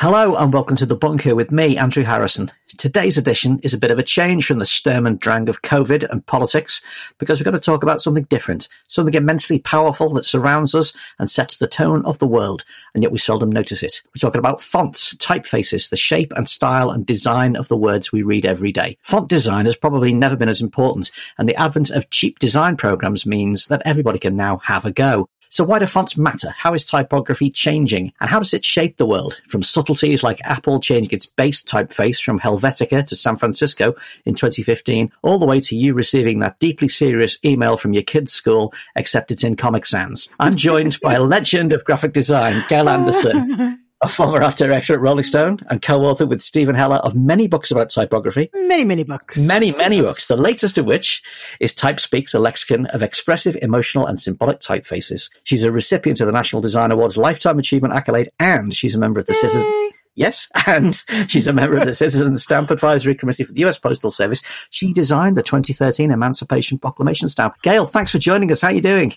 Hello and welcome to The Bunker with me, Andrew Harrison. Today's edition is a bit of a change from the Sturm and Drang of COVID and politics because we're going to talk about something different, something immensely powerful that surrounds us and sets the tone of the world, and yet we seldom notice it. We're talking about fonts, typefaces, the shape and style and design of the words we read every day. Font design has probably never been as important, and the advent of cheap design programs means that everybody can now have a go. So why do fonts matter? How is typography changing? And how does it shape the world? From subtleties like Apple changing its base typeface from Helvetica to San Francisco in 2015, all the way to you receiving that deeply serious email from your kid's school, except it's in Comic Sans. I'm joined by a legend of graphic design, Gail Anderson. a former art director at Rolling Stone and co-author with Steven Heller of many books about typography. Many, many books. Many, many books. The latest of which is Type Speaks, a lexicon of expressive, emotional, and symbolic typefaces. She's a recipient of the National Design Awards Lifetime Achievement Accolade, and she's a member of the Yay. Citizen. Yes, and she's a member of the Citizen Stamp Advisory Committee for the US Postal Service. She designed the 2013 Emancipation Proclamation stamp. Gail, thanks for joining us. How are you doing?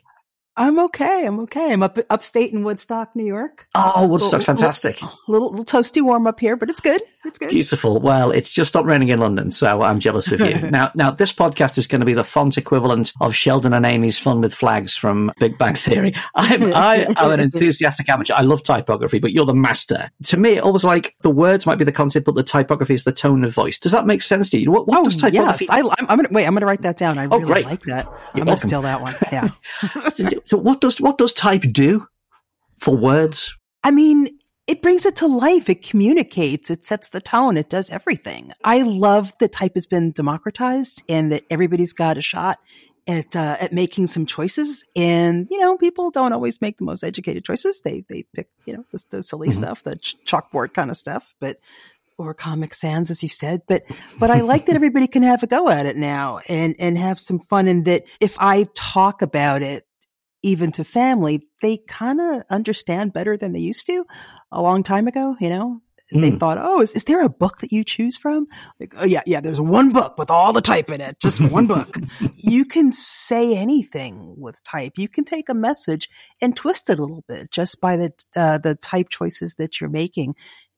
I'm okay. I'm okay. I'm up upstate in Woodstock, New York. Oh, Woodstock's fantastic. Little, little toasty warm up here, but it's good. It's good. Beautiful. Well, it's just stopped raining in London, so I'm jealous of you. now, now this podcast is going to be the font equivalent of Sheldon and Amy's Fun with Flags from Big Bang Theory. I'm, I am an enthusiastic amateur. I love typography, but you're the master. To me, it always like the words might be the concept, but the typography is the tone of voice. Does that make sense to you? What, what oh, does typography? Yes, I, am I'm gonna wait. I'm gonna write that down. I Oh, really great. like that. You're I'm gonna steal that one. Yeah. so what does what does type do for words? I mean, it brings it to life. It communicates. It sets the tone. It does everything. I love that type has been democratized and that everybody's got a shot at uh, at making some choices. And you know, people don't always make the most educated choices. They they pick you know the, the silly Mhm. stuff, the ch- chalkboard kind of stuff, but. Or Comic Sans, as you said, but but I like that everybody can have a go at it now and and have some fun. And that if I talk about it, even to family, they kind of understand better than they used to a long time ago. You know, they Mm. thought, oh, is, is there a book that you choose from? Like, oh yeah, yeah, there's one book with all the type in it, just one book. you can say anything with type. You can take a message and twist it a little bit just by the, uh, the type choices that you're making.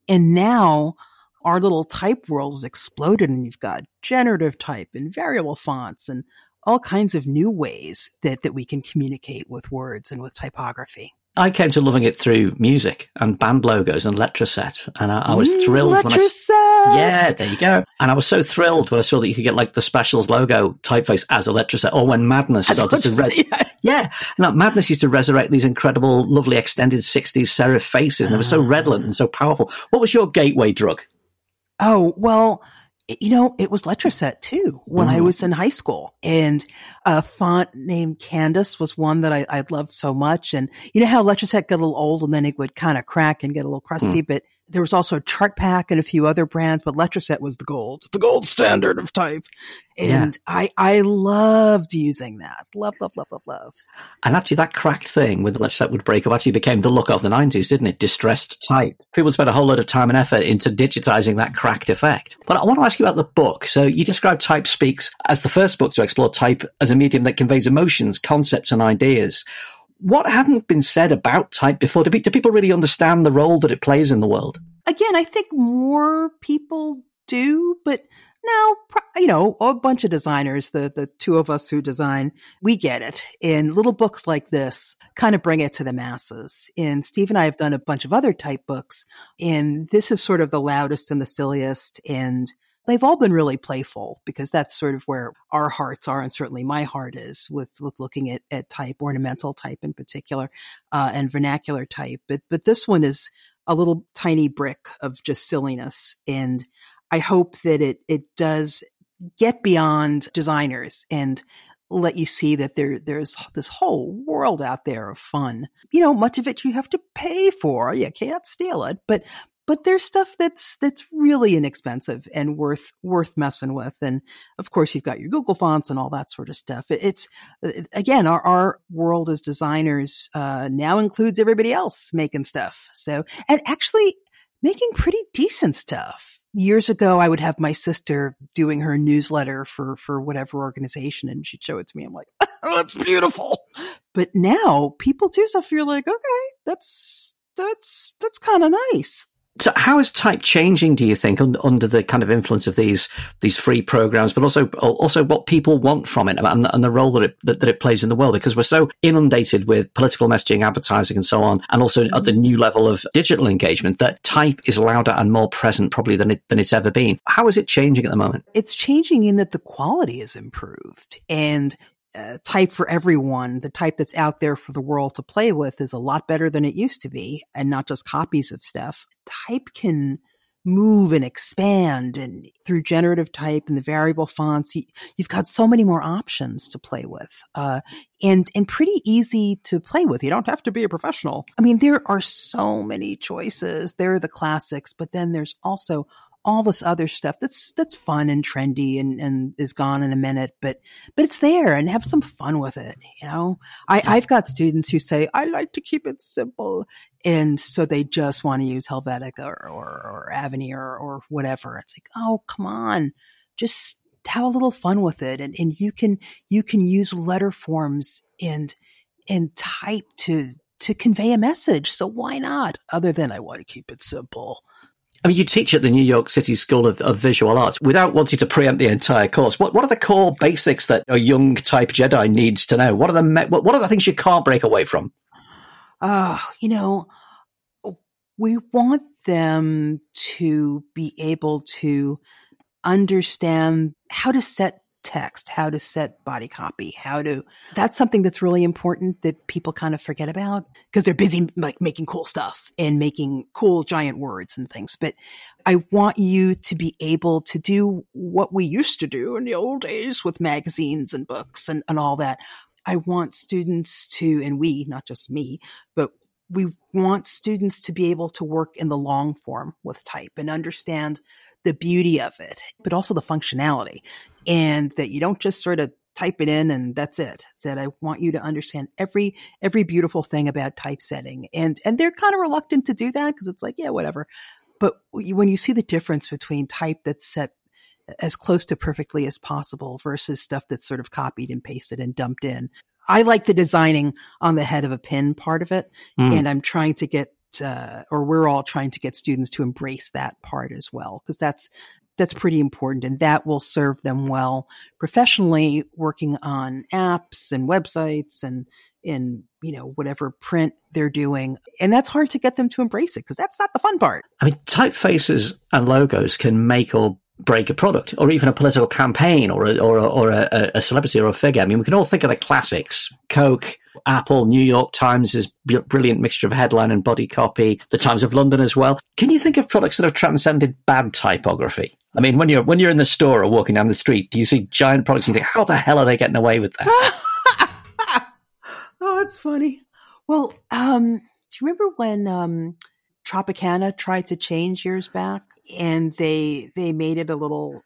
And now our little type world has exploded and you've got generative type and variable fonts and all kinds of new ways that, that we can communicate with words and with typography. I came to loving it through music and band logos and Letraset, and I, I was thrilled when I Letraset! Yeah, there you go. And I was so thrilled when I saw that you could get like the specials logo typeface as a Letraset, or when Madness As started to res- yeah. yeah, Madness used to resurrect these incredible, lovely extended '60s serif faces, and they were so Ah. redolent and so powerful. What was your gateway drug? Oh, well, you know, it was Letraset too when I Mm. was in high school. And a font named Candice was one that I, I loved so much. And you know how Letraset got a little old and then it would kind of crack and get a little crusty, but there was also Chartpak and a few other brands, but Letraset was the gold, the gold standard of type. Yeah. And I, I loved using that. Love, love, love, love, love. And actually, that cracked thing with the Letraset would break up actually became the look of the '90s, didn't it? Distressed type. People spent a whole lot of time and effort into digitizing that cracked effect. But I want to ask you about the book. So you describe Type Speaks as the first book to explore type as a medium that conveys emotions, concepts, and ideas. What hadn't been said about type before? Do, do people really understand the role that it plays in the world? again, I think more people do, but now, you know, a bunch of designers, the, the two of us who design, we get it. And little books like this kind of bring it to the masses. And Steve and I have done a bunch of other type books, and this is sort of the loudest and the silliest. And they've all been really playful because that's sort of where our hearts are. And certainly my heart is with, with looking at, at type, ornamental type in particular, uh, and vernacular type. But, but this one is, a little tiny brick of just silliness. And I hope that it, it does get beyond designers and let you see that there there's this whole world out there of fun. You know, much of it you have to pay for. You can't steal it, but but there's stuff that's that's really inexpensive and worth worth messing with. And of course, you've got your Google fonts and all that sort of stuff. It's again, our our world as designers uh, now includes everybody else making stuff. So, and actually making pretty decent stuff. Years ago, I would have my sister doing her newsletter for for whatever organization, and she'd show it to me. I'm like, "Oh, that's beautiful." But now people do stuff. You're like, okay, that's that's that's kind of nice. So how is type changing, do you think, under the kind of influence of these these free programs, but also also what people want from it and, and the role that it that, that, it plays in the world? Because we're so inundated with political messaging, advertising, and so on, and also at the new level of digital engagement that type is louder and more present probably than it than it's ever been. How is it changing at the moment? It's changing in that the quality is improved and uh, type for everyone, the type that's out there for the world to play with is a lot better than it used to be and not just copies of stuff. Type can move and expand and through generative type and the variable fonts, you, have got so many more options to play with. Uh, and, and pretty easy to play with. You don't have to be a professional. I mean, there are so many choices. There are the classics, but then there's also all this other stuff that's that's fun and trendy and, and is gone in a minute, but but it's there and have some fun with it. You know, I, I've got students who say I like to keep it simple, and so they just want to use Helvetica or or, or Avenir or, or whatever. It's like, oh come on, just have a little fun with it, and and you can you can use letter forms and and type to to convey a message. So why not? Other than I want to keep it simple. I mean, you teach at the New York City School of, of, Visual Arts. Without wanting to preempt the entire course, what, what are the core basics that a young type Jedi needs to know? What are the what, what are the things you can't break away from? Uh, you know, we want them to be able to understand how to set text, how to set body copy, how to, that's something that's really important that people kind of forget about because they're busy like making cool stuff and making cool giant words and things. But I want you to be able to do what we used to do in the old days with magazines and books and, and all that. I want students to, and we, not just me, but we want students to be able to work in the long form with type and understand the beauty of it, but also the functionality and that you don't just sort of type it in and that's it that i want you to understand every every beautiful thing about typesetting and and they're kind of reluctant to do that because it's like yeah whatever but when you see the difference between type that's set as close to perfectly as possible versus stuff that's sort of copied and pasted and dumped in i like the designing on the head of a pin part of it mm. and i'm trying to get uh, or we're all trying to get students to embrace that part as well because that's that's pretty important and that will serve them well professionally working on apps and websites and in you know whatever print they're doing and that's hard to get them to embrace it because that's not the fun part. I mean typefaces and logos can make or break a product or even a political campaign or a, or a, or a, a celebrity or a figure i mean we can all think of the classics coke Apple, New York Times is brilliant mixture of headline and body copy. The Times of London as well. Can you think of products that have transcended bad typography? I mean, when you're when you're in the store or walking down the street, do you see giant products and think, how the hell are they getting away with that? oh, it's funny. Well, um, do you remember when um, Tropicana tried to change years back, and they they made it a little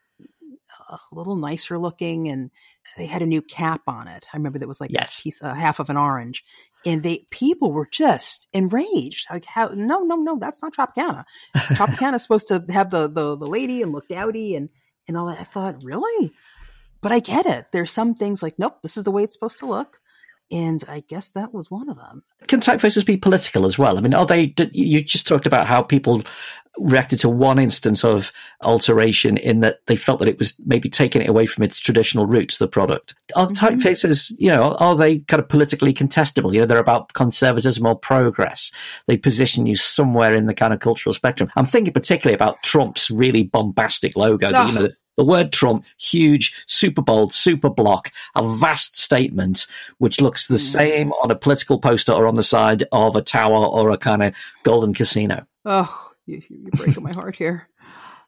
a little nicer looking, and they had a new cap on it. I remember that was like yes. a piece, uh, half of an orange, and they people were just enraged. Like, how? No, no, no, that's not Tropicana. Tropicana is supposed to have the, the the lady and look dowdy and and all that. I thought, really? But I get it. There's some things like, nope, this is the way it's supposed to look. And I guess that was one of them. Can typefaces be political as well? I mean, are they, you just talked about how people reacted to one instance of alteration in that they felt that it was maybe taking it away from its traditional roots, the product. Are mm-hmm. typefaces, you know, are they kind of politically contestable? You know, they're about conservatism or progress. They position you somewhere in the kind of cultural spectrum. I'm thinking particularly about Trump's really bombastic logo, oh. you know, the word Trump, huge, super bold, super block, a vast statement, which looks the mm. same on a political poster or on the side of a tower or a kind of golden casino. Oh, you, you're breaking my heart here.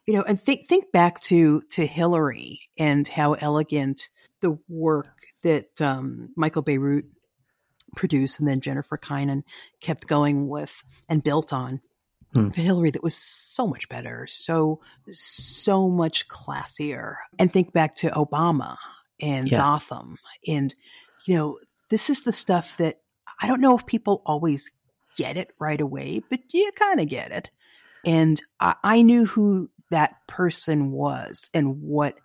You know, and think think back to to Hillary and how elegant the work that um, Michael Bierut produced and then Jennifer Kinon kept going with and built on hmm. for Hillary that was so much better, so so much classier. And think back to Obama and yeah. Gotham, and you know this is the stuff that I don't know if people always get it right away, but you kind of get it. And I, I knew who that person was and what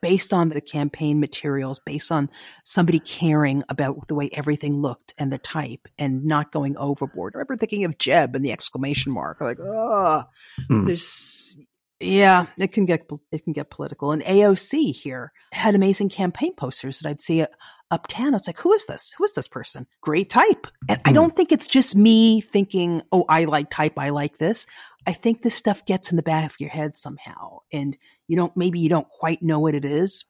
based on the campaign materials, based on somebody caring about the way everything looked and the type and not going overboard. I remember thinking of Jeb and the exclamation mark, like, oh, mm. there's, yeah, it can get, it can get political. And AOC here had amazing campaign posters that I'd see uptown. It's like, who is this? Who is this person? Great type. And mm. I hmm. don't think it's just me thinking, oh, I like type. I like this. I think this stuff gets in the back of your head somehow. And you don't, maybe you don't quite know what it is.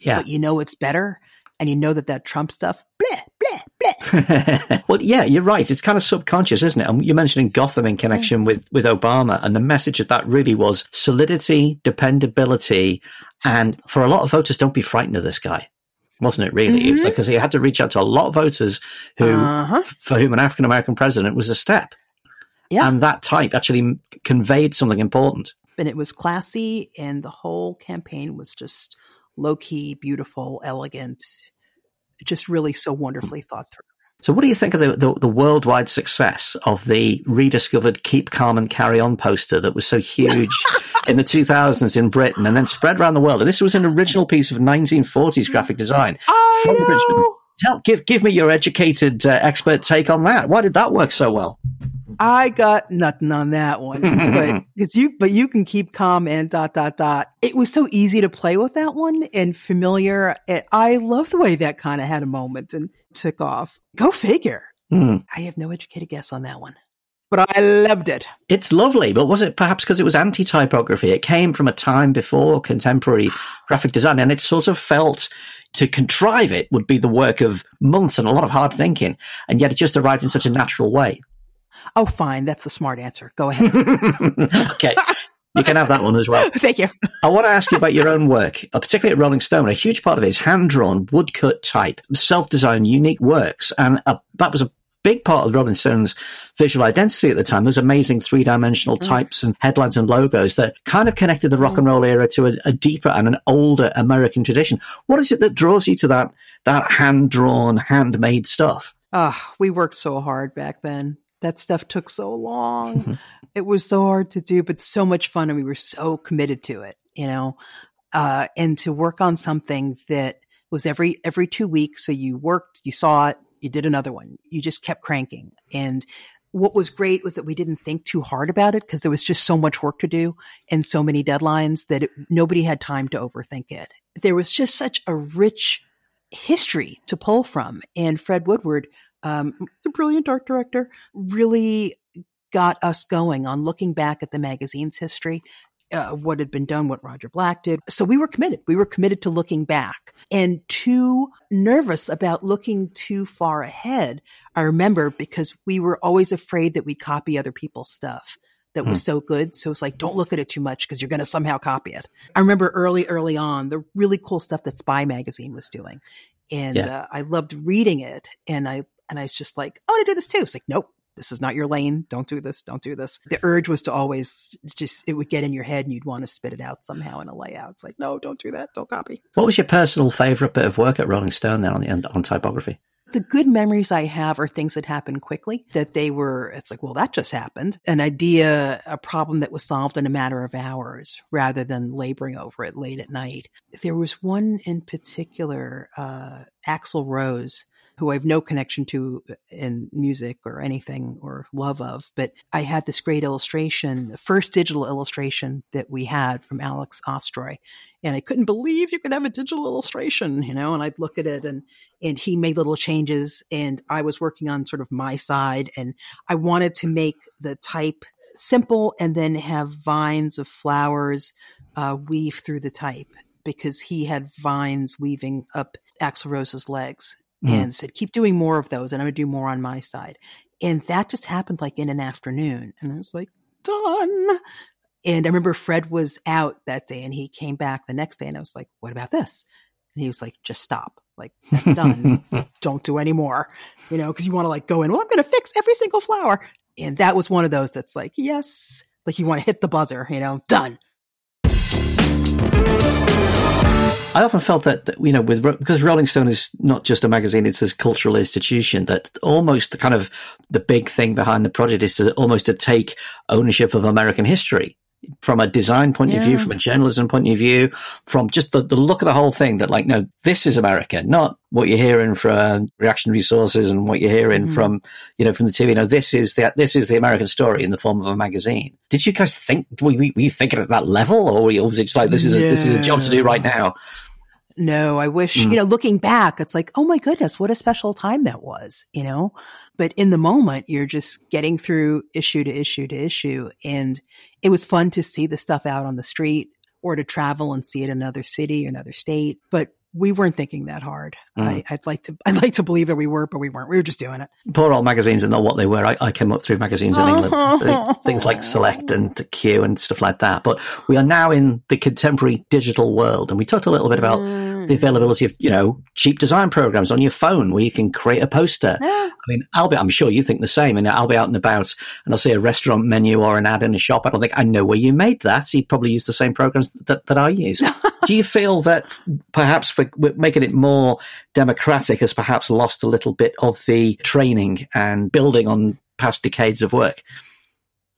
Yeah. But you know it's better. And you know that that Trump stuff, bleh, bleh, bleh. well, yeah, you're right. It's kind of subconscious, isn't it? And you're mentioning Gotham in connection yeah. with, with Obama. And the message of that really was solidity, dependability. And for a lot of voters, don't be frightened of this guy wasn't it really? Mm-hmm. It was because he had to reach out to a lot of voters who, uh-huh. for whom an African American president was a step. Yeah. And that type actually conveyed something important. And it was classy, and the whole campaign was just low key, beautiful, elegant, just really so wonderfully thought through. So, what do you think of the, the, the, worldwide success of the rediscovered "Keep Calm and Carry On" poster that was so huge in the 2000s in Britain and then spread around the world? And this was an original piece of 1940s graphic design I from know. Tell, give give me your educated uh, expert take on that. Why did that work so well? I got nothing on that one, but because you, but you can keep calm and dot dot dot. It was so easy to play with that one and familiar. It, I love the way that kind of had a moment and took off. Go figure. Mm. I have no educated guess on that one, but I loved it. It's lovely, but was it perhaps because it was anti typography? It came from a time before contemporary graphic design, and it sort of felt to contrive it would be the work of months and a lot of hard thinking, and yet it just arrived in such a natural way. Oh, fine. That's the smart answer. Go ahead. okay. You can have that one as well. Thank you. I want to ask you about your own work, uh, particularly at Rolling Stone. A huge part of it is hand drawn, woodcut type, self designed, unique works. And uh, that was a big part of Rolling Stone's visual identity at the time. Those amazing three dimensional mm. types and headlines and logos that kind of connected the rock and roll era to a, a, deeper and an older American tradition. What is it that draws you to that, that hand drawn, handmade stuff? Ah, oh, we worked so hard back then that stuff took so long. it was so hard to do, but so much fun. And we were so committed to it, you know, uh, and to work on something that was every, every two weeks. So you worked, you saw it, you did another one. You just kept cranking. And what was great was that we didn't think too hard about it because there was just so much work to do and so many deadlines that it, nobody had time to overthink it. There was just such a rich history to pull from. And Fred Woodward um, the brilliant art director, really got us going on looking back at the magazine's history. Uh, what had been done, what Roger Black did. So we were committed. We were committed to looking back and too nervous about looking too far ahead. I remember because we were always afraid that we'd copy other people's stuff that was hmm. so good. So it's like, don't look at it too much because you're going to somehow copy it. I remember early, early on the really cool stuff that Spy magazine was doing. And yeah. uh, I loved reading it. And I and I was just like, I want to do this too. It's like, nope, this is not your lane. Don't do this. Don't do this. The urge was to always just, it would get in your head and you'd want to spit it out somehow in a layout. It's like, no, don't do that. Don't copy. What was your personal favorite bit of work at Rolling Stone then on, the, on typography? The good memories I have are things that happened quickly, that they were, it's like, well, that just happened. An idea, a problem that was solved in a matter of hours rather than laboring over it late at night. There was one in particular, uh, Axl Rose, who I have no connection to uh, in music or anything or love of, but I had this great illustration, the first digital illustration that we had from Alex Ostroy. And I couldn't believe you could have a digital illustration, you know, and I'd look at it and, and he made little changes and I was working on sort of my side and I wanted to make the type simple and then have vines of flowers uh, weave through the type because he had vines weaving up Axl Rose's legs mm. and said, keep doing more of those and I'm going to do more on my side. And that just happened like in an afternoon. And I was like, done. And I remember Fred was out that day and he came back the next day and I was like, what about this? And he was like, just stop. Like, that's done. Don't do any more, you know, because you want to like go in, well, I'm going to fix every single flower. And that was one of those that's like, yes, like you want to hit the buzzer, you know, done. I often felt that, that, you know, with because Rolling Stone is not just a magazine; it's a cultural institution. That almost the kind of the big thing behind the project is to almost to take ownership of American history from a design point yeah. of view, from a journalism point of view, from just the, the look of the whole thing that like, no, this is America, not what you're hearing from reaction resources and what you're hearing mm. from, you know, from the TV. No, this is the, this is the American story in the form of a magazine. Did you guys think, were, were you thinking at that level or was it just like, this is a, this is a job to do right now? No, I wish, mm. you know, looking back, it's like, oh my goodness, what a special time that was, you know? But in the moment, you're just getting through issue to issue to issue. And it was fun to see the stuff out on the street or to travel and see it in another city, another state. But we weren't thinking that hard. Mm. I, would like to, I'd like to believe that we were, but we weren't. We were just doing it. Poor old magazines are not what they were. I, I came up through magazines in England, things like Select and Q and stuff like that. But we are now in the contemporary digital world, and we talked a little bit about mm. the availability of, you know, cheap design programs on your phone where you can create a poster. Yeah. I mean, I'll be, I'm sure you think the same, and I'll be out and about, and I'll see a restaurant menu or an ad in a shop. I don't think I know where you made that. So you probably use the same programs that, that I use. Do you feel that perhaps for making it more democratic has perhaps lost a little bit of the training and building on past decades of work?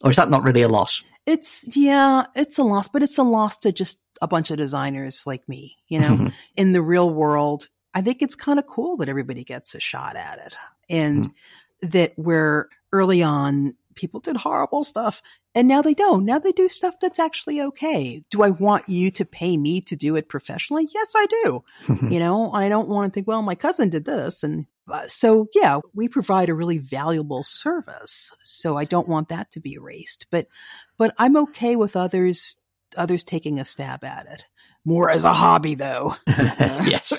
Or is that not really a loss? It's, yeah, it's a loss, but it's a loss to just a bunch of designers like me, you know, in the real world. I think it's kind of cool that everybody gets a shot at it and mm. that where early on people did horrible stuff and now they don't. Now they do stuff that's actually okay. Do I want you to pay me to do it professionally? Yes, I do. you know, I don't want to think, well, my cousin did this. And uh, so, yeah, we provide a really valuable service. So I don't want that to be erased, but, but I'm okay with others, others taking a stab at it more as a hobby though. yes.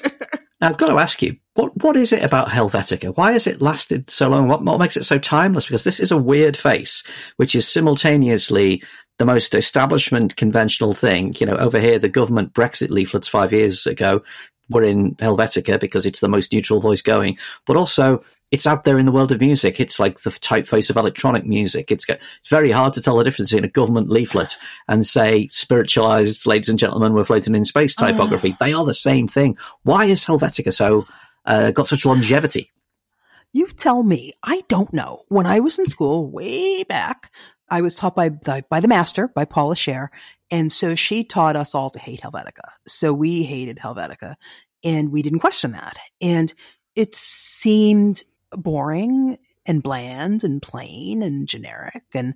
I've got to ask you, what what is it about Helvetica? Why has it lasted so long? What, what makes it so timeless? Because this is a weird face, which is simultaneously the most establishment conventional thing. You know, over here, the government Brexit leaflets five years ago were in Helvetica because it's the most neutral voice going, but also it's out there in the world of music. It's like the typeface of electronic music. It's, it's very hard to tell the difference between a government leaflet and say spiritualized, ladies and gentlemen, we're floating in space ah. typography. Oh. They are the same thing. Why is Helvetica so, uh, got such longevity? You tell me. I don't know. When I was in school way back, I was taught by the, by the master, by Paula Scher. And so she taught us all to hate Helvetica. So we hated Helvetica and we didn't question that. And it seemed boring and bland and plain and generic. And,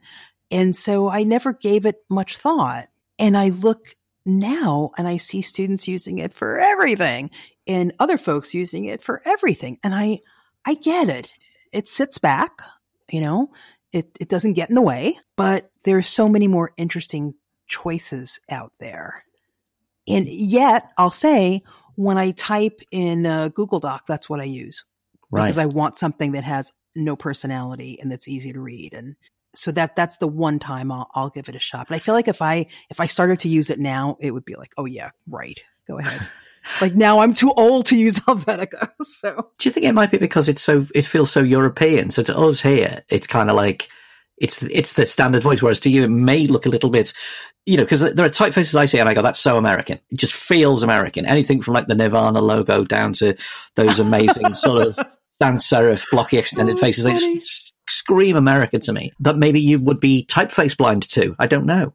and so I never gave it much thought. And I look now and I see students using it for everything and other folks using it for everything. And I, I get it. It sits back, you know, it, it doesn't get in the way, but there's so many more interesting choices out there. And yet I'll say when I type in a Google Doc, that's what I use right. because I want something that has no personality and that's easy to read. And so that that's the one time I'll, I'll give it a shot. But I feel like if I if I started to use it now, it would be like, oh yeah, right, go ahead. like now I'm too old to use Helvetica. So do you think it might be because it's so it feels so European? So to us here, it's kind of like it's it's the standard voice. Whereas to you, it may look a little bit, you know, because there are typefaces I see and I go, that's so American. It just feels American. Anything from like the Nirvana logo down to those amazing sort of sans serif blocky extended oh, faces. They just scream America to me. that maybe you would be typeface blind too. I don't know.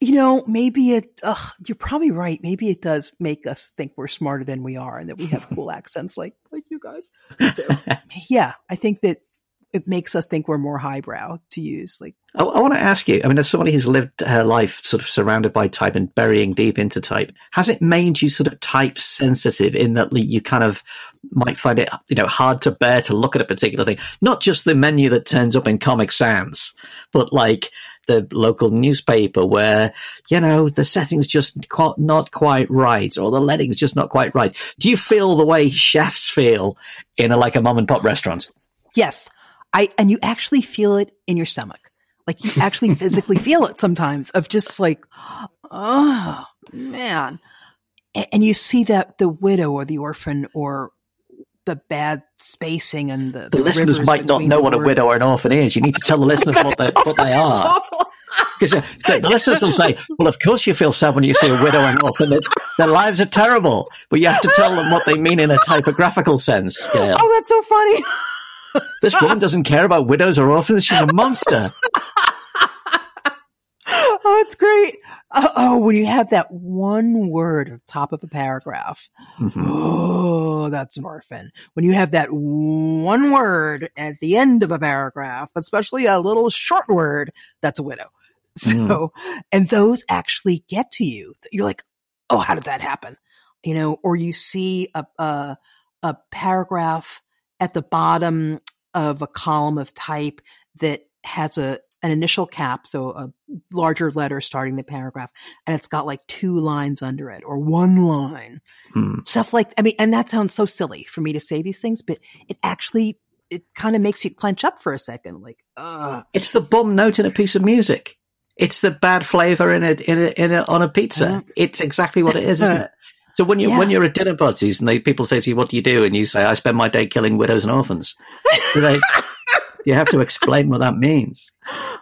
You know, maybe it, ugh, you're probably right. Maybe it does make us think we're smarter than we are and that we have cool accents like, like you guys. So, yeah, I think that it makes us think we're more highbrow to use. Like, I, I want to ask you. I mean, as somebody who's lived her life sort of surrounded by type and burying deep into type, has it made you sort of type sensitive in that you kind of might find it, you know, hard to bear to look at a particular thing? Not just the menu that turns up in Comic Sans, but like the local newspaper where, you know, the setting's just quite, not quite right or the leading's just not quite right. Do you feel the way chefs feel in a, like a mom and pop restaurant? Yes. I, and you actually feel it in your stomach. Like you actually physically feel it sometimes of just like, oh man. and, and you see that the widow or the orphan or the bad spacing and the, the, the listeners might not know what words. a widow or an orphan is. You need to tell the listeners what they what they are. Because uh, the, the, listeners will say, "Well, of course you feel sad when you see a widow and an orphan. Their lives are terrible." But you have to tell them what they mean in a typographical sense. Gail. Oh, that's so funny. this woman doesn't care about widows or orphans. She's a monster. oh, it's great. Oh, oh, when you have that one word at the top of a paragraph, mm-hmm. oh, that's an orphan. When you have that one word at the end of a paragraph, especially a little short word, that's a widow. So, mm. and those actually get to you. You're like, oh, how did that happen? You know, or you see a, a, a paragraph at the bottom of a column of type that has a an initial cap, so a larger letter starting the paragraph, and it's got like two lines under it or one line. Hmm. Stuff like, I mean, and that sounds so silly for me to say these things, but it actually, it kind of makes you clench up for a second. Like, uh. It's the bum note in a piece of music. It's the bad flavor in a, in a, in a, on a pizza. It's exactly what it is, isn't it? So when you yeah. when you're at dinner parties and they, people say to you, "What do you do?" and you say, "I spend my day killing widows and orphans," they you have to explain what that means.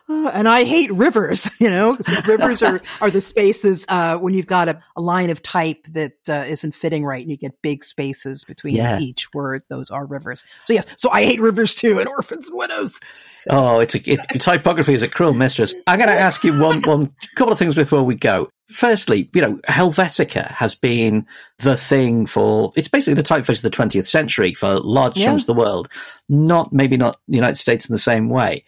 Uh, and I hate rivers, you know, rivers are, are the spaces, uh, when you've got a, a, line of type that, uh, not fitting right and you get big spaces between yeah. each word. Those are rivers. So yes, so I hate rivers too and orphans and widows. So. Oh, it's a, it, typography is a cruel mistress. I'm going to ask you one, one couple of things before we go. Firstly, you know, Helvetica has been the thing for, it's basically the typeface of the 20th century for large yeah. chunks of the world. Not, maybe not the United States in the same way.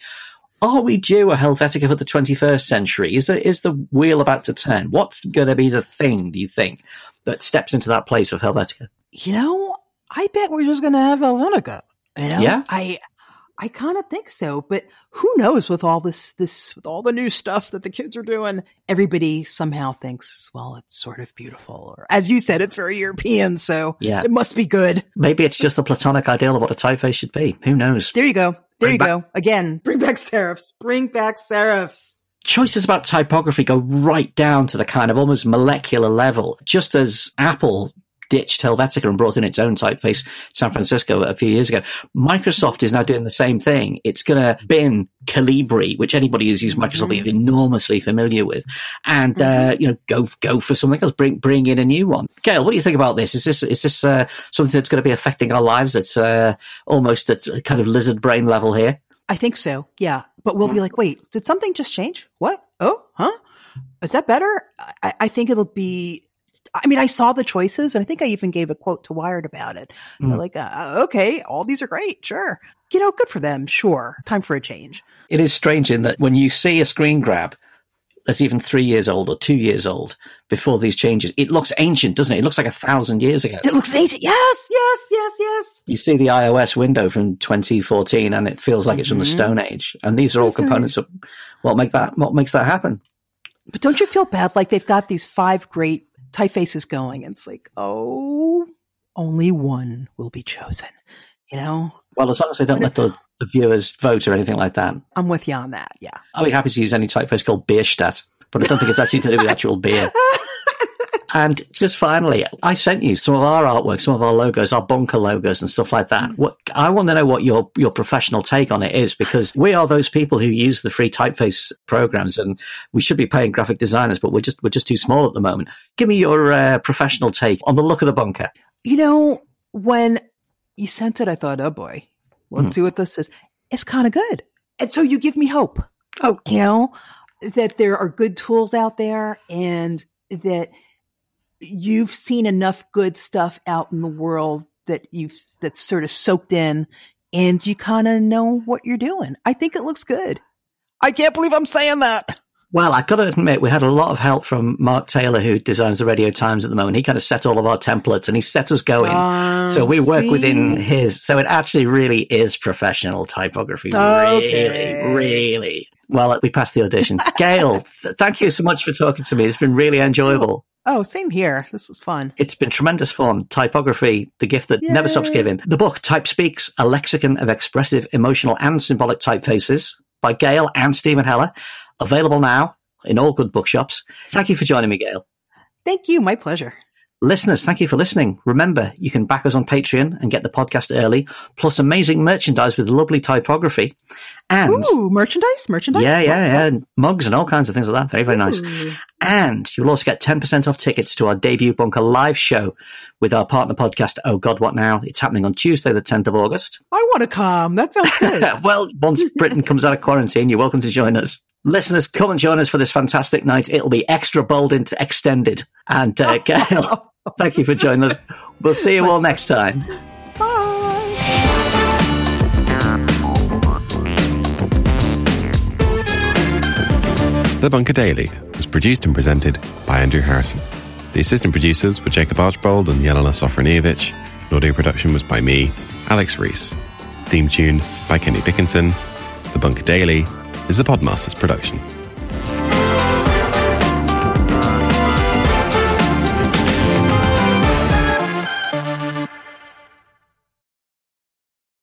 Are we due a Helvetica for the 21st century? Is there, is the wheel about to turn? What's going to be the thing, do you think, that steps into that place of Helvetica? You know, I bet we're just going to have Helvetica. You know, yeah. I, I kind of think so, but who knows with all this, this, with all the new stuff that the kids are doing, everybody somehow thinks, well, it's sort of beautiful. Or as you said, it's very European. So yeah. it must be good. Maybe it's just a platonic ideal of what a typeface should be. Who knows? There you go. There bring you back- go. Again, bring back serifs. Bring back serifs choices about typography go right down to the kind of almost molecular level. Just as Apple ditched Helvetica and brought in its own typeface, San Francisco, a few years ago. Microsoft is now doing the same thing. It's going to bin Calibri, which anybody who's used Microsoft mm-hmm. is enormously familiar with, and uh, mm-hmm. uh, you know, go go for something else. Bring bring in a new one. Gail, what do you think about this? Is this is this uh, something that's going to be affecting our lives? It's uh, almost at a kind of lizard brain level here. I think so. Yeah, but we'll be like, wait, did something just change? What? Oh, huh? Is that better? I, I think it'll be I mean, I saw the choices and I think I even gave a quote to Wired about it. Mm. Like, uh, okay, all these are great. Sure. You know, good for them. Sure. Time for a change. It is strange in that when you see a screen grab that's even three years old or two years old before these changes, it looks ancient, doesn't it? It looks like a thousand years ago. It looks ancient. Yes, yes, yes, yes. You see the iOS window from 2014 and it feels like mm-hmm. it's from the mm-hmm. Stone Age. And these are all components of what make that, what makes that happen. But don't you feel bad? Like they've got these five great typefaces going. And it's like, oh, only one will be chosen, you know? Well, as long as they don't let the, the viewers vote or anything like that. I'm with you on that, yeah. I'll be happy to use any typeface called Bierstadt, but I don't think it's actually to do with actual beer. And just finally, I sent you some of our artwork, some of our logos, our bunker logos and stuff like that. What, I want to know what your, your professional take on it is because we are those people who use the free typeface programs and we should be paying graphic designers, but we're just, we're just too small at the moment. Give me your uh, professional take on the look of the bunker. You know, when you sent it, I thought, oh boy, let's mm. see what this is. It's kind of good. And so you give me hope. Oh, you know, that there are good tools out there and that you've seen enough good stuff out in the world that you've that's sort of soaked in and you kind of know what you're doing. I think it looks good. I can't believe I'm saying that. Well, I got to admit, we had a lot of help from Mark Taylor, who designs the Radio Times at the moment. He kind of set all of our templates and he set us going. Um, so we work see? within his. So it actually really is professional typography. Okay. Really, really. Well, we passed the audition. Gail, th- thank you so much for talking to me. It's been really enjoyable. Oh, same here. This was fun. It's been tremendous fun. Typography, the gift that Yay. never stops giving. The book, Type Speaks, a lexicon of expressive, emotional, and symbolic typefaces by Gail and Steven Heller. Available now in all good bookshops. Thank you for joining me, Gail. Thank you. My pleasure. Listeners, thank you for listening. Remember, you can back us on Patreon and get the podcast early, plus amazing merchandise with lovely typography. And Ooh, merchandise, merchandise. yeah, yeah, yeah, mugs and all kinds of things like that. Very, very nice. Ooh. And you'll also get 10% off tickets to our debut Bunker live show with our partner podcast, Oh God, What Now? It's happening on Tuesday, the 10th of August. I want to come. That sounds good. well, once Britain comes out of quarantine, you're welcome to join us. Listeners, come and join us for this fantastic night. It'll be extra bold and extended. And uh, Gail, thank you for joining us. We'll see you all next time. Bye. The Bunker Daily was produced and presented by Andrew Harrison. The assistant producers were Jacob Archbold and Jelena Sofronijevic. Audio production was by me, Alex Rees. Theme tune by Kenny Dickinson. The Bunker Daily is a Podmasters production.